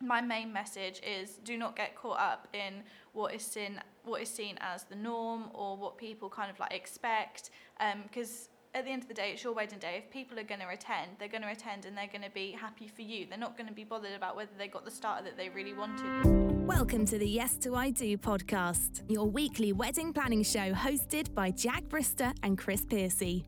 my main message is do not get caught up in what is seen what is seen as the norm or what people kind of like expect um, because at the end of the day it's your wedding day if people are going to attend they're going to attend and they're going to be happy for you they're not going to be bothered about whether they got the starter that they really wanted Welcome to the Yes to I Do podcast, your weekly wedding planning show hosted by Jack Brister and Chris Piercy.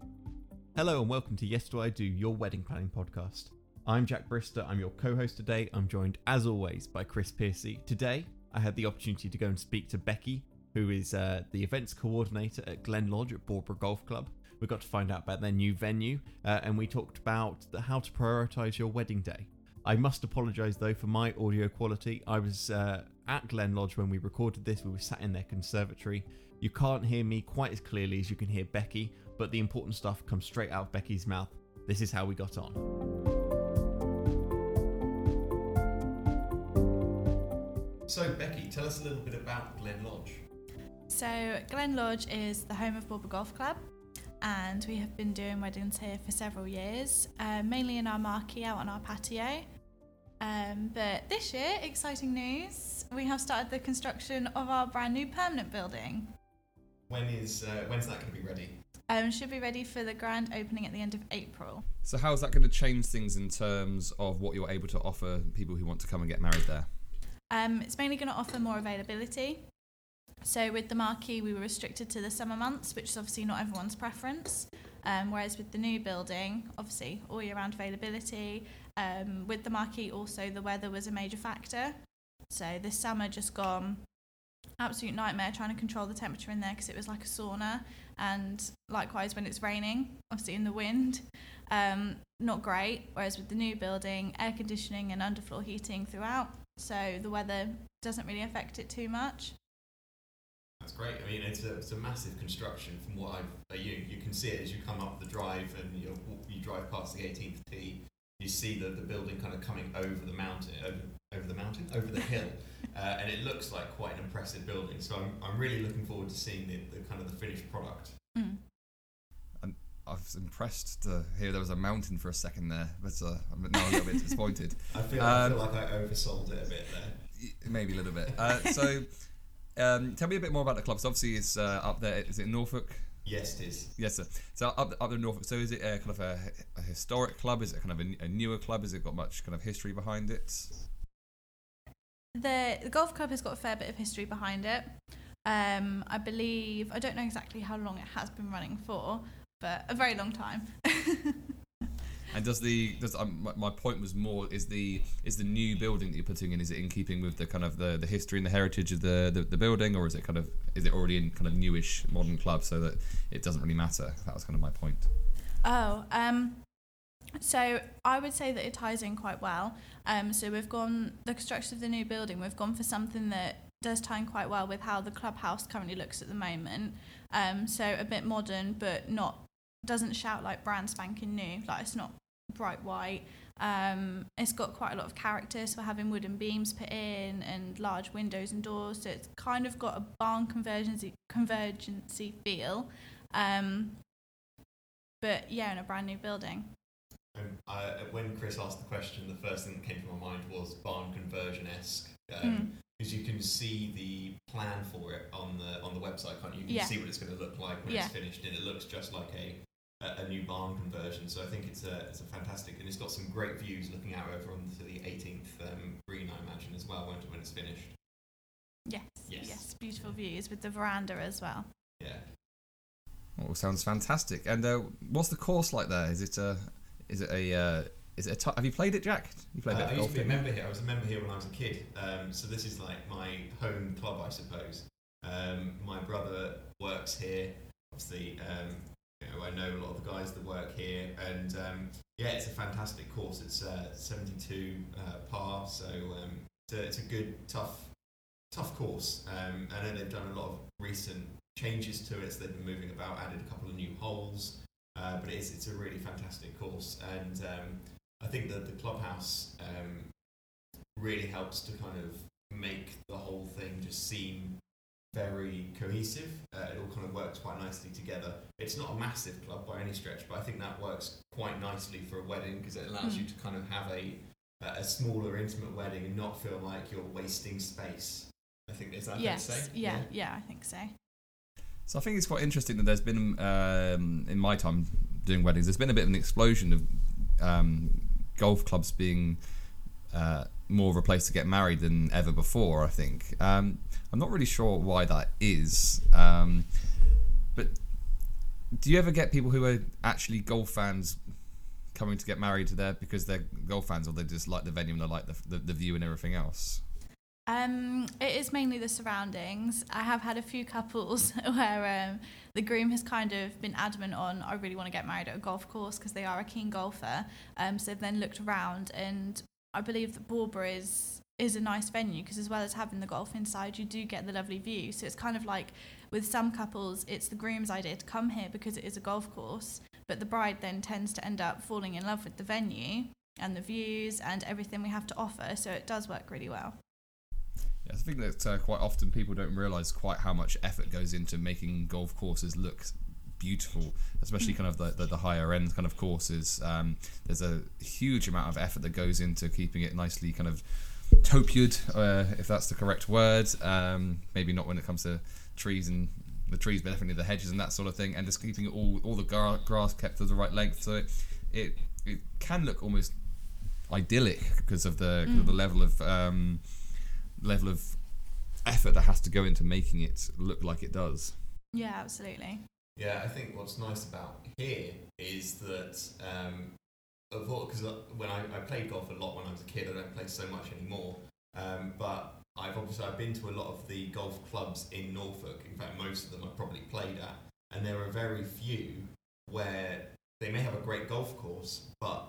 Hello and welcome to Yes to I Do, your wedding planning podcast. I'm Jack Brister, I'm your co host today. I'm joined, as always, by Chris Piercy. Today, I had the opportunity to go and speak to Becky, who is uh, the events coordinator at Glen Lodge at Bawburgh Golf Club. We got to find out about their new venue uh, and we talked about the, how to prioritise your wedding day. I must apologise though for my audio quality. I was uh, at Glen Lodge when we recorded this, we were sat in their conservatory. You can't hear me quite as clearly as you can hear Becky, but the important stuff comes straight out of Becky's mouth. This is how we got on. So, Becky, tell us a little bit about Glen Lodge. So, Glen Lodge is the home of Bawburgh Golf Club, and we have been doing weddings here for several years, uh, mainly in our marquee out on our patio. Um, but this year, exciting news, we have started the construction of our brand new permanent building. When is uh, when's that going to be ready? Um, should be ready for the grand opening at the end of April. So how's that going to change things in terms of what you're able to offer people who want to come and get married there? Um, it's mainly going to offer more availability. So with the marquee, we were restricted to the summer months, which is obviously not everyone's preference. Um, whereas with the new building, obviously all year round availability. Um, with the marquee, also the weather was a major factor. So this summer just gone, absolute nightmare trying to control the temperature in there because it was like a sauna. And likewise when it's raining, obviously in the wind, um, not great. Whereas with the new building, air conditioning and underfloor heating throughout, so the weather doesn't really affect it too much. That's great. I mean, it's a, it's a massive construction from what I've. Uh, you you can see it as you come up the drive and you you drive past the 18th tee. You see the, the building kind of coming over the mountain, over, over the mountain, over the hill, uh, and it looks like quite an impressive building. So I'm, I'm really looking forward to seeing the, the kind of the finished product. Mm. And I was impressed to hear there was a mountain for a second there, but uh, I'm now a little bit disappointed. I feel, I feel like I oversold it a bit there. Maybe a little bit. Uh, so, um, tell me a bit more about the club. So obviously, it's uh, up there. Is it in Norfolk? Yes, it is. Yes, sir. So up, up in Norfolk. So is it a kind of a, a historic club? Is it kind of a, a newer club? Has it got much kind of history behind it? The, the golf club has got a fair bit of history behind it. Um, I believe I don't know exactly how long it has been running for, but a very long time. And does the does um, my, my point was more is the is the new building that you're putting in is it in keeping with the kind of the, the history and the heritage of the, the, the building or is it kind of is it already in kind of newish modern club so that it doesn't really matter that was kind of my point Oh, um, so I would say that it ties in quite well. Um, so we've gone the construction of the new building. We've gone for something that does tie in quite well with how the clubhouse currently looks at the moment. Um, so a bit modern, but not doesn't shout like brand spanking new. Like it's not bright white. Um, it's got quite a lot of character, so we're having wooden beams put in and large windows and doors. So it's kind of got a barn convergency convergency feel. Um, but yeah, in a brand new building. Um, I, when Chris asked the question, the first thing that came to my mind was barn conversion esque, because Mm. you can see the plan for it on the on the website, can't you? You can Yeah. see what it's going to look like when Yeah. it's finished, and it looks just like a a, a new barn conversion. So I think it's a it's a fantastic, and it's got some great views looking out over onto the 18th um, green, I imagine, as well, won't it, when it's finished? Yes, Yes. yes, beautiful views with the veranda as well. Yeah. All sounds fantastic. And uh, what's the course like there? Is it a is it a uh, is it a t- have you played it, Jack? You played Uh, a I bit of used golf. to be a member here. I was a member here when I was a kid. Um, so this is like my home club, I suppose. Um, my brother works here. Obviously, um, you know, I know a lot of the guys that work here, and um, yeah, it's a fantastic course. It's uh, 72 uh, par, so um, it's, a, it's a good, tough, tough course. Um, I know they've done a lot of recent changes to it. So they've been moving about, added a couple of new holes, uh, but it's it's a really fantastic course, and um, I think that the clubhouse um, really helps to kind of make the whole thing just seem very cohesive. Uh, it all kind of works quite nicely together. It's not a massive club by any stretch, but I think that works quite nicely for a wedding because it allows Mm. you to kind of have a a a smaller, intimate wedding and not feel like you're wasting space. I think is that fair to yes. say? Yeah, yeah. I think so. So I think it's quite interesting that there's been um, in my time doing weddings, there's been a bit of an explosion of um, golf clubs being uh, more of a place to get married than ever before. I think um, I'm not really sure why that is, um, but do you ever get people who are actually golf fans coming to get married to there because they're golf fans, or they just like the venue and they like the, the, the view and everything else? Um, it is mainly the surroundings. I have had a few couples where um, the groom has kind of been adamant on, I really want to get married at a golf course because they are a keen golfer. Um, so they've then looked around, and I believe that Bawburgh is is a nice venue because as well as having the golf inside, you do get the lovely view. So it's kind of like with some couples, it's the groom's idea to come here because it is a golf course, but the bride then tends to end up falling in love with the venue and the views and everything we have to offer. So it does work really well. Yeah, I think that uh, quite often people don't realise quite how much effort goes into making golf courses look beautiful, especially kind of the, the, the higher end kind of courses. Um, there's a huge amount of effort that goes into keeping it nicely kind of topiared, uh, if that's the correct word. Um, maybe not when it comes to trees and the trees, but definitely the hedges and that sort of thing, and just keeping all all the gra- grass kept to the right length, so it it, it can look almost idyllic because of the, 'cause of the level of um, level of effort that has to go into making it look like it does. Yeah, absolutely. Yeah, I think what's nice about here is that um, of all because when I, I played golf a lot when I was a kid, I don't play so much anymore. Um, but I've obviously I've been to a lot of the golf clubs in Norfolk. In fact, most of them I've probably played at, and there are very few where they may have a great golf course, but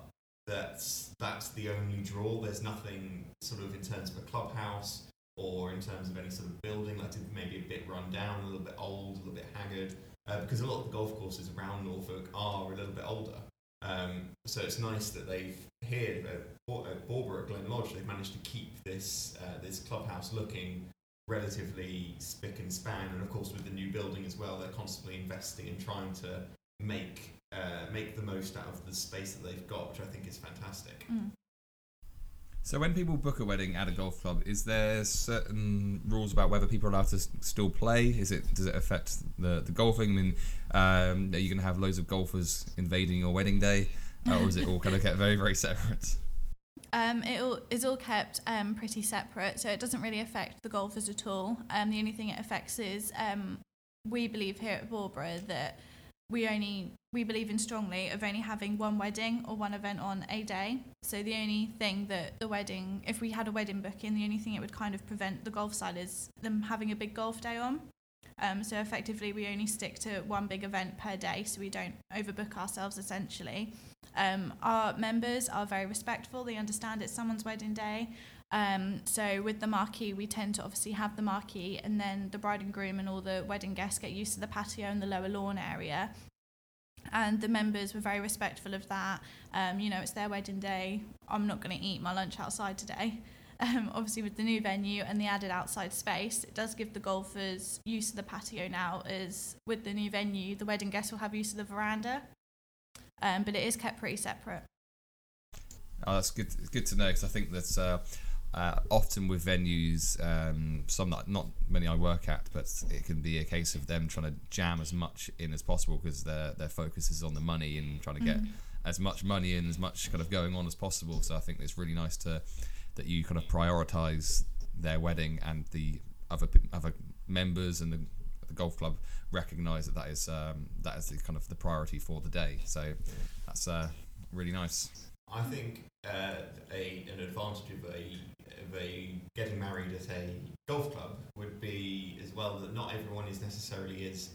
that's that's the only draw. There's nothing sort of in terms of a clubhouse or in terms of any sort of building, like maybe a bit run down, a little bit old, a little bit haggard. Uh, because a lot of the golf courses around Norfolk are a little bit older. Um, so it's nice that they've here at, at Bawburgh at Glen Lodge they've managed to keep this uh, this clubhouse looking relatively spick and span, and of course with the new building as well, they're constantly investing and trying to make uh, make the most out of the space that they've got, which I think is fantastic. Mm. So when people book a wedding at a golf club, is there certain rules about whether people are allowed to still play? Is it does it affect the the golfing? I mean, um, are you going to have loads of golfers invading your wedding day, uh, or is it all kind of kept very very separate? Um, it all is all kept um, pretty separate, so it doesn't really affect the golfers at all. Um, the only thing it affects is um, we believe here at Bawburgh that we only we believe in strongly of only having one wedding or one event on a day. So the only thing that the wedding, if we had a wedding booking, the only thing it would kind of prevent the golf side is them having a big golf day on. Um, so effectively, we only stick to one big event per day, so we don't overbook ourselves essentially. Um, our members are very respectful; they understand it's someone's wedding day. Um, so with the marquee, we tend to obviously have the marquee, and then the bride and groom and all the wedding guests get used to the patio and the lower lawn area. And the members were very respectful of that. Um, you know, it's their wedding day. I'm not going to eat my lunch outside today. Um, obviously, with the new venue and the added outside space, it does give the golfers use of the patio now. As with the new venue, the wedding guests will have use of the veranda, um, but it is kept pretty separate. Oh, that's good. Good to know because I think that uh, uh, often with venues, um, some that not many I work at, but it can be a case of them trying to jam as much in as possible because their their focus is on the money and trying to get Mm. as much money in, as much kind of going on as possible. So I think it's really nice to that you kind of prioritize their wedding and the other other members and the, the golf club recognize that that is um, that is the kind of the priority for the day. So that's uh, really nice. I think uh, a an advantage of a of a getting married at a golf club would be as well that not everyone is necessarily as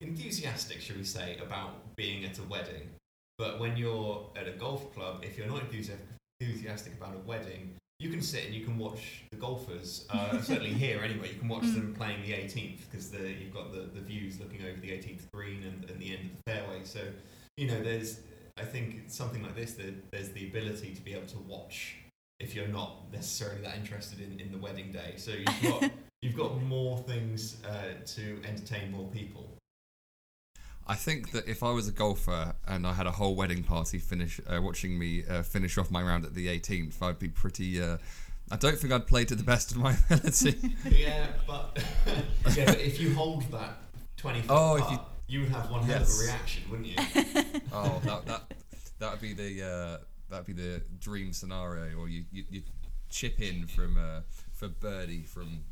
enthusiastic, shall we say, about being at a wedding. But when you're at a golf club, if you're not enthusiastic, enthusiastic about a wedding, you can sit and you can watch the golfers. Uh, certainly here, anyway, you can watch them playing the 18th because you've got the, the views looking over the 18th green and, and the end of the fairway. So, you know, there's I think something like this, there, there's the ability to be able to watch if you're not necessarily that interested in, in the wedding day. So you've got you've got more things uh, to entertain more people. I think that if I was a golfer and I had a whole wedding party finish uh, watching me uh, finish off my round at the 18th, I'd be pretty. Uh, I don't think I'd play to the best of my ability. yeah, but yeah, but if you hold that twenty foot Oh, if putt, you- you, would have one hell Yes. of a reaction, wouldn't you? oh, that that that would be the uh, that'd be the dream scenario, or you you, you chip in from uh, for birdie from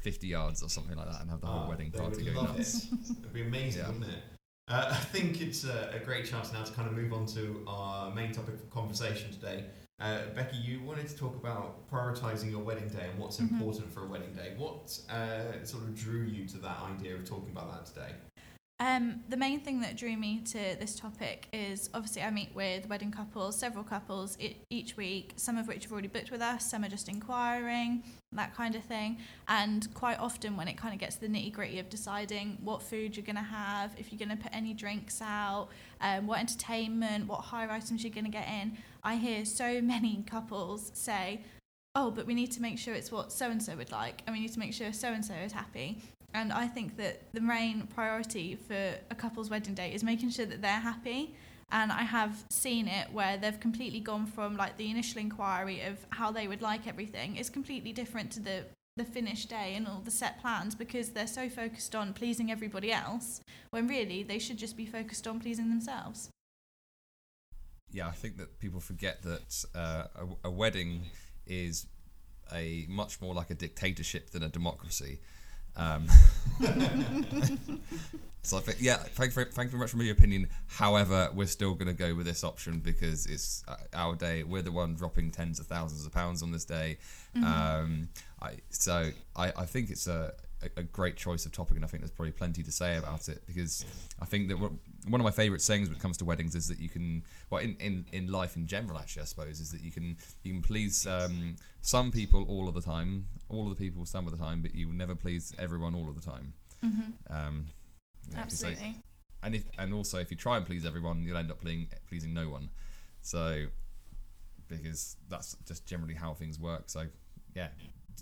50 yards or something like that, and have the whole Oh, wedding party would going nuts. it. It'd be amazing, Yeah. wouldn't it? Uh, I think it's a, a great chance now to kind of move on to our main topic of conversation today. Uh, Becky, you wanted to talk about prioritising your wedding day and what's Mhm. important for a wedding day. What uh, sort of drew you to that idea of talking about that today? Um, the main thing that drew me to this topic is obviously I meet with wedding couples, several couples each week, some of which have already booked with us, some are just inquiring, that kind of thing. And quite often, when it kind of gets to the nitty gritty of deciding what food you're going to have, if you're going to put any drinks out, um, what entertainment, what hire items you're going to get in, I hear so many couples say, Oh, but we need to make sure it's what so and so would like, and we need to make sure so and so is happy. And I think that the main priority for a couple's wedding day is making sure that they're happy. And I have seen it where they've completely gone from like the initial inquiry of how they would like everything is completely different to the the finished day and all the set plans because they're so focused on pleasing everybody else when really they should just be focused on pleasing themselves. yeah, I think that people forget that uh, a, a wedding is a much more like a dictatorship than a democracy. Um, so I think, yeah, thank you, very, thank you very much for your opinion. However, we're still going to go with this option because it's uh, our day. We're the one dropping tens of thousands of pounds on this day. Um, I, so I, I think it's a, a, a great choice of topic, and I think there's probably plenty to say about it because I think that one one of my favourite sayings when it comes to weddings is that you can, well, in, in, in life in general, actually, I suppose, is that you can you can please um, some people all of the time, all of the people some of the time, but you will never please everyone all of the time. Mm-hmm. Um, yeah, Absolutely. and if and also if you try and please everyone, you'll end up pleasing pleasing no one. So because that's just generally how things work. So yeah,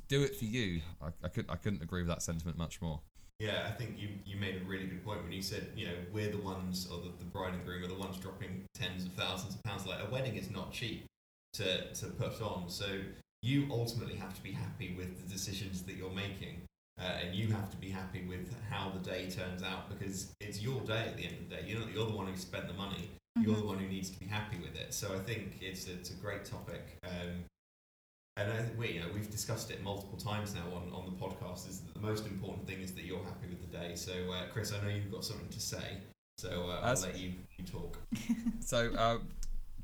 do it for you. I, I could I couldn't agree with that sentiment much more. Yeah, I think you, you made a really good point when you said, you know, we're the ones, or the, the bride and groom are the ones dropping tens of thousands of pounds. Like, a wedding is not cheap to, to put on. So you ultimately have to be happy with the decisions that you're making. Uh, and you have to be happy with how the day turns out because it's your day at the end of the day. You're, not, you're the one who spent the money. You're the one who needs to be happy with it. So I think it's a, it's a great topic. Um, and I, think we, you know, we've discussed it multiple times now on, on the podcast. Is that the most important thing is that you're happy with the day. So, uh, Chris, I know you've got something to say, so uh, I'll As- let you, you talk. So uh,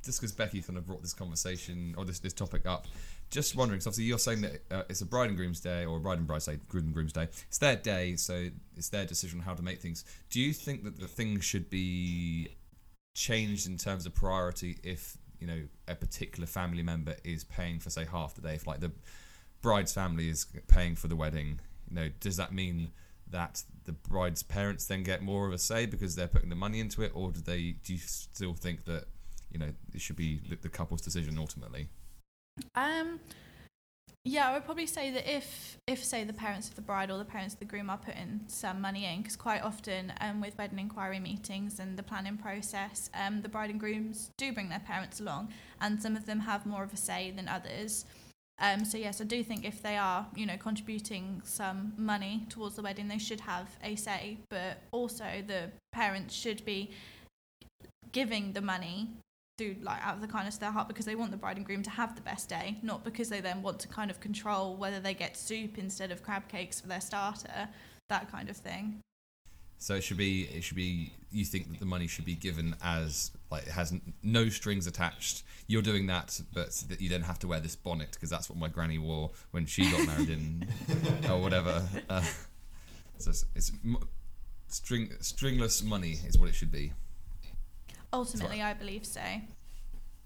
just because Becky kind of brought this conversation or this this topic up, just wondering. So obviously you're saying that uh, it's a bride and groom's day or a bride and bride's day, groom and groom's day. It's their day, so it's their decision how to make things. Do you think that the things should be changed in terms of priority if you know a particular family member is paying for say half the day? If like the bride's family is paying for the wedding, you know, does that mean that the bride's parents then get more of a say because they're putting the money into it, or do they? Do you still think that you know it should be the, the couple's decision ultimately? Um, yeah, I would probably say that if, if say the parents of the bride or the parents of the groom are putting some money in, because quite often um, with wedding inquiry meetings and the planning process, um, the bride and grooms do bring their parents along, and some of them have more of a say than others. Um, so yes, I do think if they are, you know, contributing some money towards the wedding, they should have a say. But also, the parents should be giving the money through like out of the kindness of their heart because they want the bride and groom to have the best day, not because they then want to kind of control whether they get soup instead of crab cakes for their starter, that kind of thing. So it should be it should be you think that the money should be given as like it has n- no strings attached. You're doing that, but that you then have to wear this bonnet because that's what my granny wore when she got married in or whatever. Uh, so it's, it's m- string stringless money is what it should be. Ultimately, I believe so.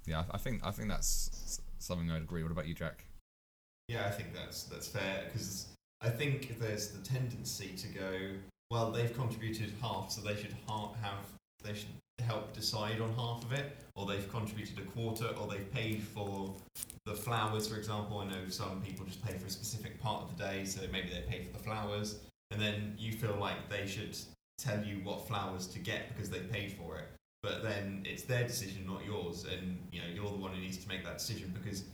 Yeah, I I think I think that's something I'd agree. What about you, Jack? Yeah, I think that's that's fair because I think there's the tendency to go, well, they've contributed half, so they should ha- have they should help decide on half of it, or they've contributed a quarter, or they've paid for the flowers, for example. I know some people just pay for a specific part of the day, so maybe they pay for the flowers, and then you feel like they should tell you what flowers to get because they paid for it. But then it's their decision, not yours, and you know you're the one who needs to make that decision because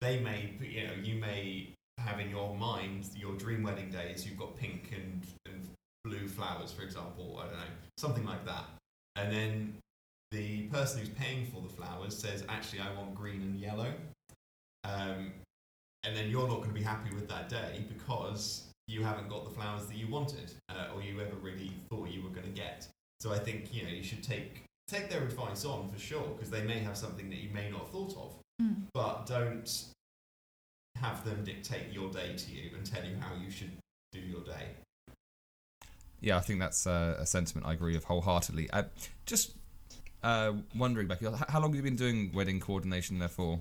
they may, you know, you may have in your mind your dream wedding days. you've got pink and, and blue flowers, for example. I don't know, something like that, and then the person who's paying for the flowers says, actually, I want green and yellow. Um, and then you're not going to be happy with that day because you haven't got the flowers that you wanted uh, or you ever really thought you were going to get. So I think you know you should take take their advice on for sure because they may have something that you may not have thought of, Mm. but don't have them dictate your day to you and tell you how you should do your day. Yeah, I think that's uh, a sentiment I agree with wholeheartedly. Uh, just uh, wondering, Becky, how long have you been doing wedding coordination there for?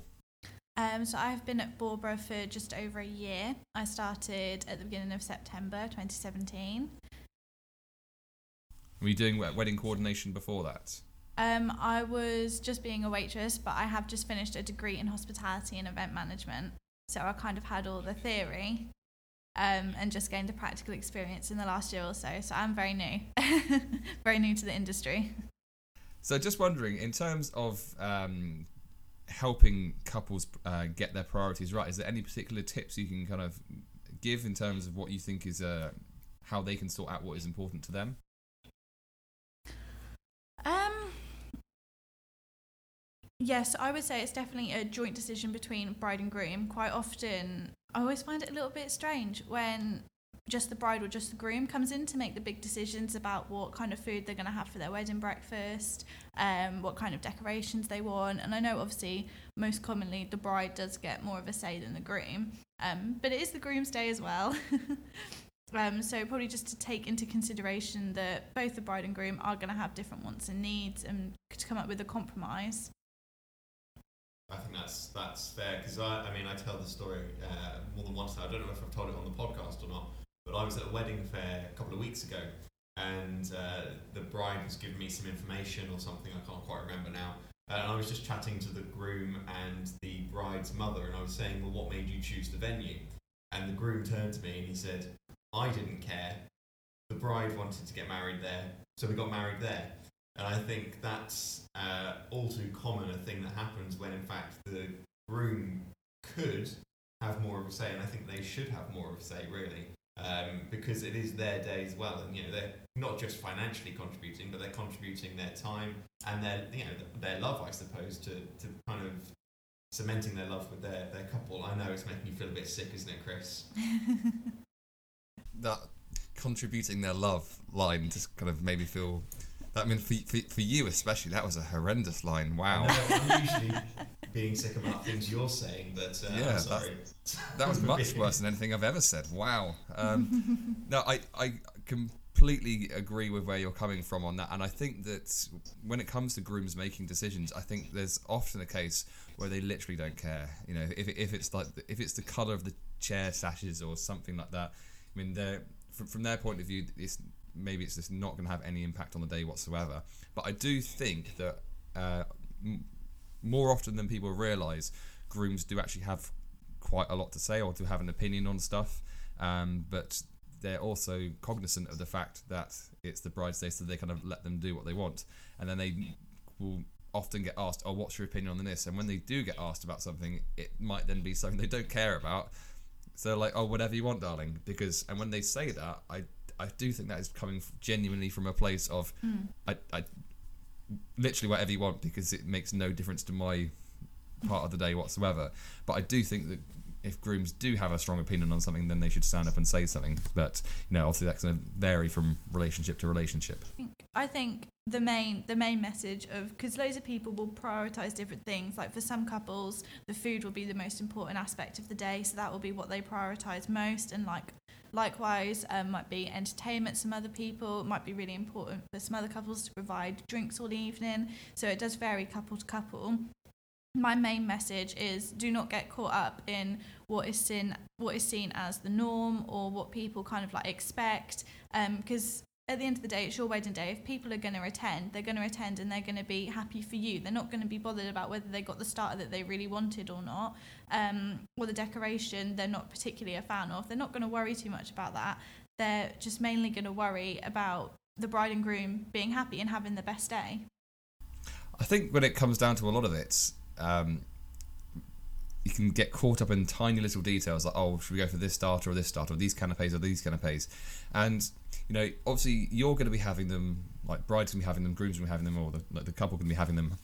Um, so I've been at Bawburgh for just over a year. I started at the beginning of September 2017. Were you doing wedding coordination before that? Um, I was just being a waitress, but I have just finished a degree in hospitality and event management. So I kind of had all the theory um, and just gained the practical experience in the last year or so. So I'm very new, very new to the industry. So, just wondering, in terms of um, helping couples uh, get their priorities right, is there any particular tips you can kind of give in terms of what you think is uh, how they can sort out what is important to them? Yes, I would say it's definitely a joint decision between bride and groom. Quite often, I always find it a little bit strange when just the bride or just the groom comes in to make the big decisions about what kind of food they're going to have for their wedding breakfast, um, what kind of decorations they want. And I know obviously most commonly the bride does get more of a say than the groom, um, but it is the groom's day as well. Um, so probably just to take into consideration that both the bride and groom are going to have different wants and needs, and to come up with a compromise. I think that's that's fair because I, I mean I tell the story uh, more than once now. I don't know if I've told it on the podcast or not, but I was at a wedding fair a couple of weeks ago, and uh, the bride was giving me some information or something I can't quite remember now. And I was just chatting to the groom and the bride's mother, and I was saying, "Well, what made you choose the venue?" And the groom turned to me and he said, "I didn't care. The bride wanted to get married there, so we got married there." And I think that's uh, all too common a thing that happens when, in fact, the groom could have more of a say, and I think they should have more of a say, really, um, because it is their day as well, and you know they're not just financially contributing, but they're contributing their time and their you know their love, I suppose, to to kind of cementing their love with their their couple. I know it's making you feel a bit sick, isn't it, Chris? That contributing their love line just kind of made me feel. I mean, for, for, for you especially, that was a horrendous line. Wow. I'm usually being sick about things you're saying, but uh, Yeah, I'm sorry. That was much worse than anything I've ever said. Wow. Um, no, I, I completely agree with where you're coming from on that. And I think that when it comes to grooms making decisions, I think there's often a case where they literally don't care. You know, if, if it's like if it's the color of the chair sashes or something like that. I mean, they're from, from their point of view, it's maybe it's just not going to have any impact on the day whatsoever. But I do think that uh, m- more often than people realise, grooms do actually have quite a lot to say or to have an opinion on stuff. Um, but they're also cognizant of the fact that it's the bride's day, so they kind of let them do what they want. And then they will often get asked, "Oh, what's your opinion on this?" And when they do get asked about something, it might then be something they don't care about. So like, "Oh, whatever you want, darling," because and when they say that, I I do think that is coming genuinely from a place of hmm. I, I literally whatever you want because it makes no difference to my part of the day whatsoever. But I do think that if grooms do have a strong opinion on something, then they should stand up and say something. But you know, obviously that's going to vary from relationship to relationship. think I think the main the main message of because loads of people will prioritize different things. Like for some couples, the food will be the most important aspect of the day, so that will be what they prioritize most. And like likewise, um, might be entertainment. Some other people it might be really important for some other couples to provide drinks all evening. So it does vary couple to couple. My main message is do not get caught up in what is seen what is seen as the norm or what people kind of like expect because at the end of the day, it's your wedding day. If people are going to attend, they're going to attend and they're going to be happy for you. They're not going to be bothered about whether they got the starter that they really wanted or not, um, or the decoration they're not particularly a fan of. They're not going to worry too much about that. They're just mainly going to worry about the bride and groom being happy and having the best day. I think when it comes down to a lot of it, um, you can get caught up in tiny little details like, oh, should we go for this starter or this starter, or these canapes or these canapes? And, you know, obviously you're going to be having them, like bride's going to be having them, groom's going to be having them, or the, like, the couple going to be having them.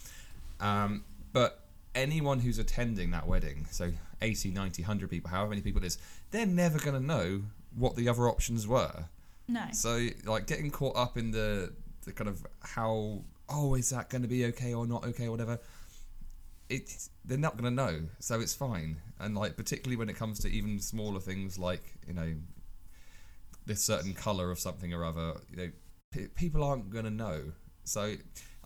Um, but anyone who's attending that wedding, so 80, 90, 100 people, however many people it is, they're never going to know what the other options were. No. So, like, getting caught up in the, the kind of how, oh, is that going to be okay or not okay or whatever, it they're not going to know. So it's fine. And, like, particularly when it comes to even smaller things like, you know, this certain colour of something or other, you know, p- people aren't going to know. So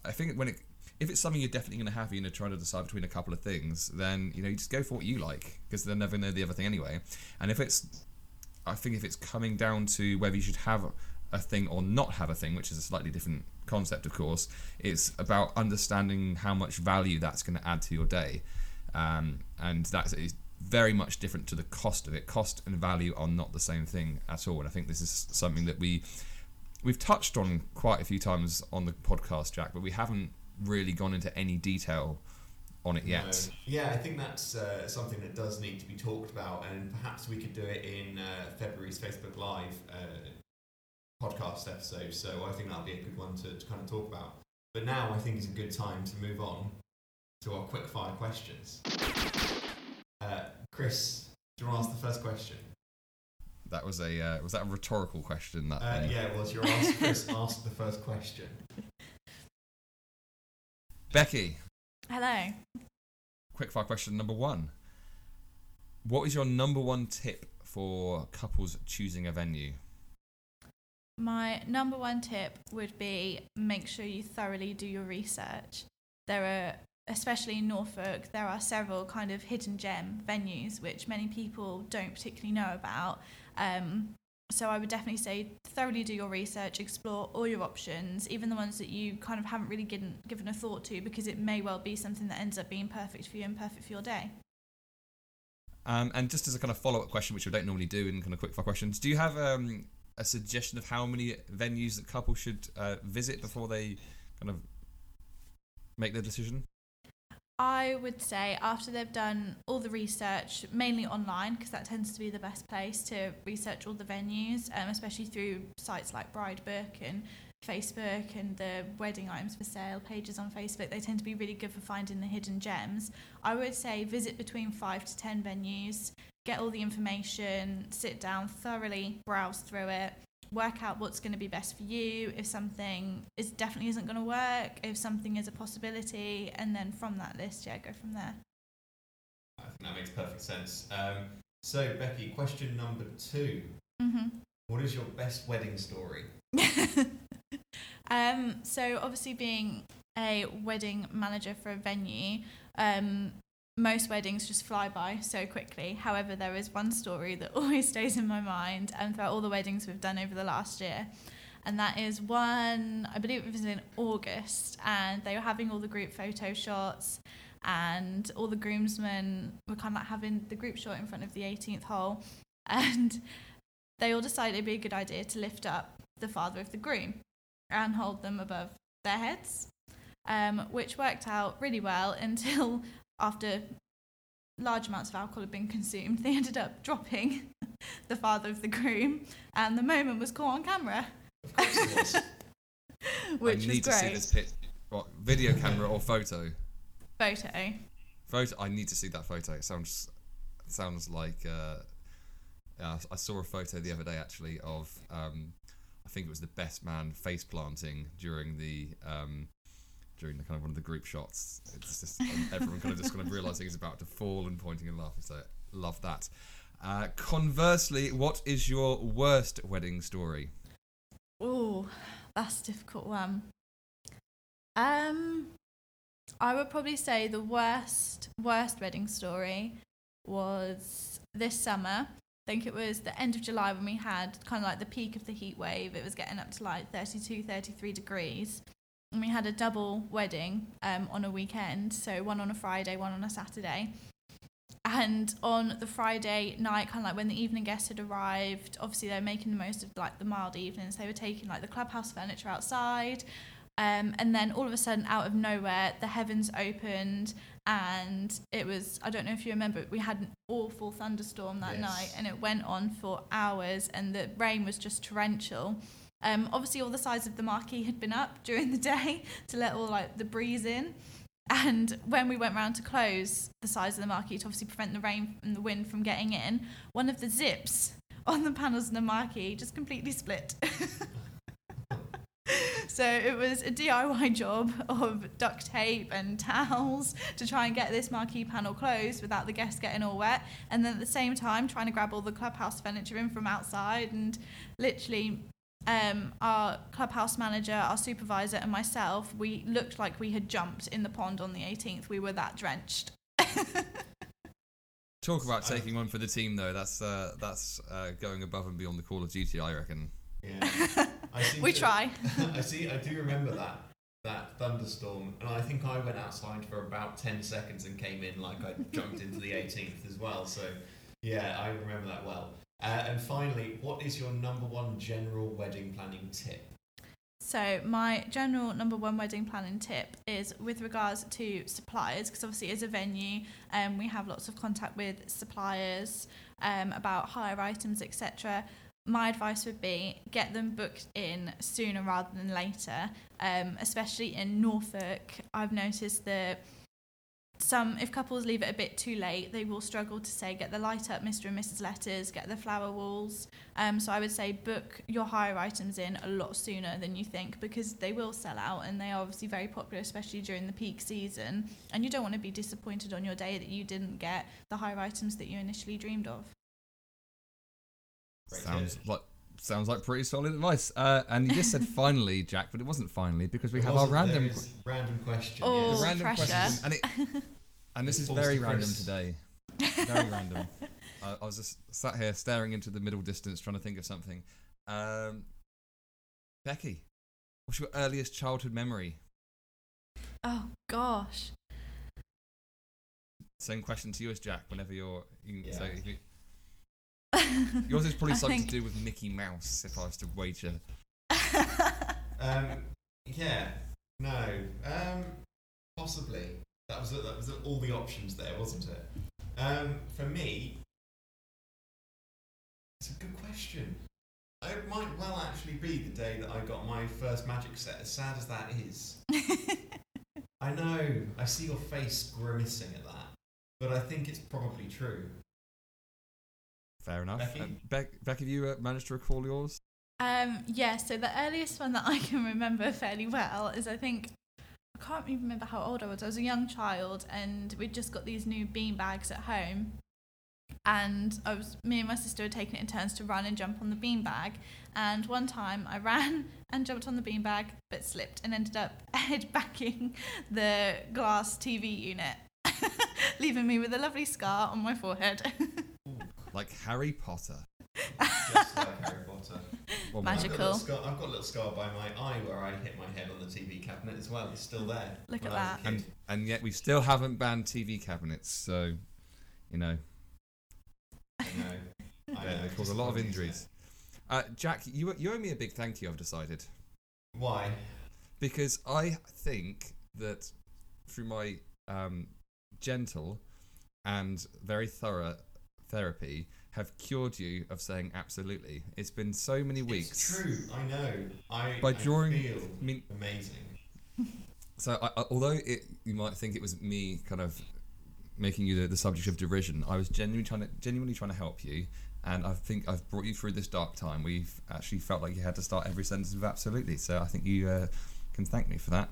I think when it, if it's something you're definitely going to have, you know, trying to decide between a couple of things, then, you know, you just go for what you like because they'll never know the other thing anyway. And if it's I think if it's coming down to whether you should have a thing or not have a thing, which is a slightly different concept, of course, it's about understanding how much value that's going to add to your day. Um, and that is very much different to the cost of it. Cost and value are not the same thing at all. And I think this is something that we we've touched on quite a few times on the podcast, Jack, but we haven't really gone into any detail on it yet. No. Yeah, I think that's uh, something that does need to be talked about, and perhaps we could do it in uh, February's Facebook Live uh, podcast episode. So I think that'll be a good one to, to kind of talk about. But now I think is a good time to move on to our quick fire questions. Uh, Chris, do you want to ask the first question? That was a uh, was that a rhetorical question? That Uh, yeah, it was your ask, Chris asked the first question. Becky, Hello. quickfire question number one. What is your number one tip for couples choosing a venue? My number one tip would be make sure you thoroughly do your research. There are, especially in Norfolk, there are several kind of hidden gem venues which many people don't particularly know about. Um, so I would definitely say thoroughly do your research, explore all your options, even the ones that you kind of haven't really given given a thought to, because it may well be something that ends up being perfect for you and perfect for your day. Um, and just as a kind of follow up question, which we don't normally do in kind of quickfire questions, do you have um, a suggestion of how many venues that couples should uh, visit before they kind of make their decision? I would say after they've done all the research, mainly online, because that tends to be the best place to research all the venues, um, especially through sites like Bridebook and Facebook and the wedding items for sale pages on Facebook. They tend to be really good for finding the hidden gems. I would say visit between five to ten venues, get all the information, sit down, thoroughly browse through it, work out what's going to be best for you if something is definitely isn't going to work if something is a possibility and then from that list yeah go from there I think that makes perfect sense. Um, so, Becky, question number two. hmm What is your best wedding story? um so obviously being a wedding manager for a venue um most weddings just fly by so quickly. However, there is one story that always stays in my mind and throughout all the weddings we've done over the last year. And that is one, I believe it was in August, and they were having all the group photo shots, and all the groomsmen were kind of like having the group shot in front of the 18th hole. And they all decided it'd be a good idea to lift up the father of the groom and hold them above their heads, um, which worked out really well until after large amounts of alcohol had been consumed, they ended up dropping the father of the groom, and the moment was caught on camera, Of course it was. which I need to see this pit. What video camera or photo? Photo. Photo. I need to see that photo. It sounds sounds like. Uh, yeah, I saw a photo the other day actually of. Um, I think it was the best man face planting during the um, during the kind of one of the group shots. It's just everyone kind of just kind of realizing he's about to fall and pointing and laughing. So love that. Uh, conversely, what is your worst wedding story? Oh, that's a difficult one. Um, I would probably say the worst worst wedding story was this summer. I think it was the end of July when we had kind of like the peak of the heat wave. It was getting up to like 32, 33 degrees. And we had a double wedding um, on a weekend, so one on a Friday, one on a Saturday. and on the Friday night, kind of like when the evening guests had arrived, obviously they were making the most of like the mild evenings. They were taking like the clubhouse furniture outside, um, and then all of a sudden, out of nowhere, the heavens opened, and it was I don't know if you remember, we had an awful thunderstorm that Yes. night, and it went on for hours, and the rain was just torrential. Um, obviously, all the sides of the marquee had been up during the day to let all like the breeze in. And when we went round to close the sides of the marquee to obviously prevent the rain and the wind from getting in, one of the zips on the panels of the marquee just completely split. so it was a DIY job of duct tape and towels to try and get this marquee panel closed without the guests getting all wet. And then at the same time, trying to grab all the clubhouse furniture in from outside and literally um, our clubhouse manager, our supervisor, and myself, we looked like we had jumped in the pond on the 18th. We were that drenched. Talk about taking one for the team, though. That's uh, that's uh, going above and beyond the Call of Duty, I reckon. Yeah. We to- try. I see. I do remember that that thunderstorm, and I think I went outside for about ten seconds and came in like I jumped into the 18th as well. So, yeah, I remember that well. Uh, and finally, what is your number one general wedding planning tip? So my general number one wedding planning tip is with regards to suppliers, because obviously as a venue, um, we have lots of contact with suppliers um, about hire items, etc. My advice would be get them booked in sooner rather than later, um, especially in Norfolk. I've noticed that some, if couples leave it a bit too late, they will struggle to say get the light up Mr. and Mrs. letters, get the flower walls, um, so I would say book your hire items in a lot sooner than you think because they will sell out and they are obviously very popular, especially during the peak season. And you don't want to be disappointed on your day that you didn't get the hire items that you initially dreamed of. Great sounds tip. like sounds like pretty solid advice. Uh, and you just said finally, Jack, but it wasn't finally because we It have our random. there is random question. Oh, the yes. random pressure. question, and it, and this It is falls very random today. Very random. I, I was just sat here staring into the middle distance, trying to think of something. Um, Becky, what's your earliest childhood memory? Oh gosh. Same question to you as Jack. Whenever you're, you Yeah. say if you, yours is probably something think- to do with Mickey Mouse. If I was to wager, Um, yeah, no, um, possibly. That was that was all the options there, wasn't it? Um, for me, it's a good question. It might well actually be the day that I got my first magic set. As sad as that is, I know. I see your face grimacing at that, but I think it's probably true. Fair enough. Becky? Um, Beck, Beck, have you uh, managed to recall yours? Um, yeah, so the earliest one that I can remember fairly well is I think I can't even remember how old I was. I was a young child and we'd just got these new bean bags at home. And I was me and my sister were taking it in turns to run and jump on the bean bag. And one time I ran and jumped on the bean bag but slipped and ended up head backing the glass TV unit, leaving me with a lovely scar on my forehead. Like Harry Potter. Just like Harry Potter. Well, Magic. I've got, a little Magical. scar, I've got a little scar by my eye where I hit my head on the TV cabinet as well. It's still there. Look at I was a that. and and yet we still haven't banned TV cabinets. So, you know, I know. I they, know. they cause a lot of injuries. Uh, Jack, you you owe me a big thank you. I've decided Why? because I think that through my um, gentle and very thorough therapy have cured you of saying absolutely. It's been so many weeks. It's true. I know. I, By I drawing- feel I mean, amazing. So, I, I, although it, you might think it was me kind of making you the, the subject of derision, I was genuinely trying to genuinely trying to help you, and I think I've brought you through this dark time. We've actually felt like you had to start every sentence with absolutely. So I think you uh, can thank me for that.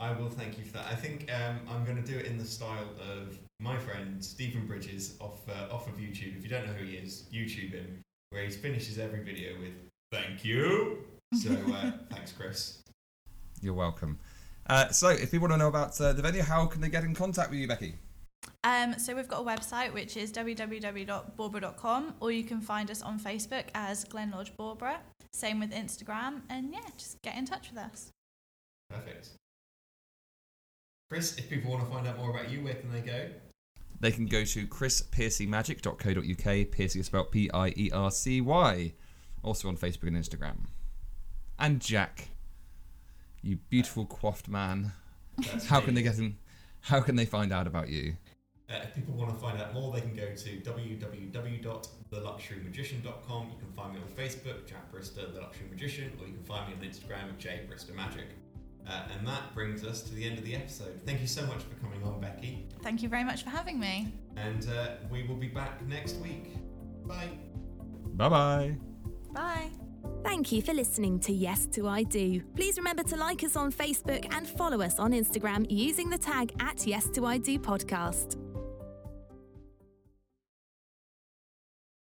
I will thank you for that. I think um, I'm going to do it in the style of my friend Stephen Bridges off uh, off of YouTube. If you don't know who he is, YouTube him, where he finishes every video with "Thank you." So uh, thanks, Chris. You're welcome. Uh, so, if people want to know about uh, the venue, how can they get in contact with you, Becky? Um, so we've got a website which is www.bawburgh.com or you can find us on Facebook as Glen Lodge Bawburgh. Same with Instagram and yeah, just get in touch with us. Perfect. Chris, if people want to find out more about you, where can they go? they can go to chrispiercymagic.co.uk. Piercy is spelled P I E R C Y. Also on Facebook and Instagram. And Jack, you beautiful coiffed man. That's How me. can they get in? How can they find out about you? Uh, if people want to find out more, they can go to www.theluxurymagician.com. You can find me on Facebook, Jack Brister, The Luxury Magician, or you can find me on Instagram at jbristermagic. Uh, and that brings us to the end of the episode. Thank you so much for coming on, Becky. Thank you very much for having me. And uh, we will be back next week. Bye. Bye bye. Bye. Thank you for listening to Yes to I Do. Please remember to like us on Facebook and follow us on Instagram using the tag at Yes to I Do podcast.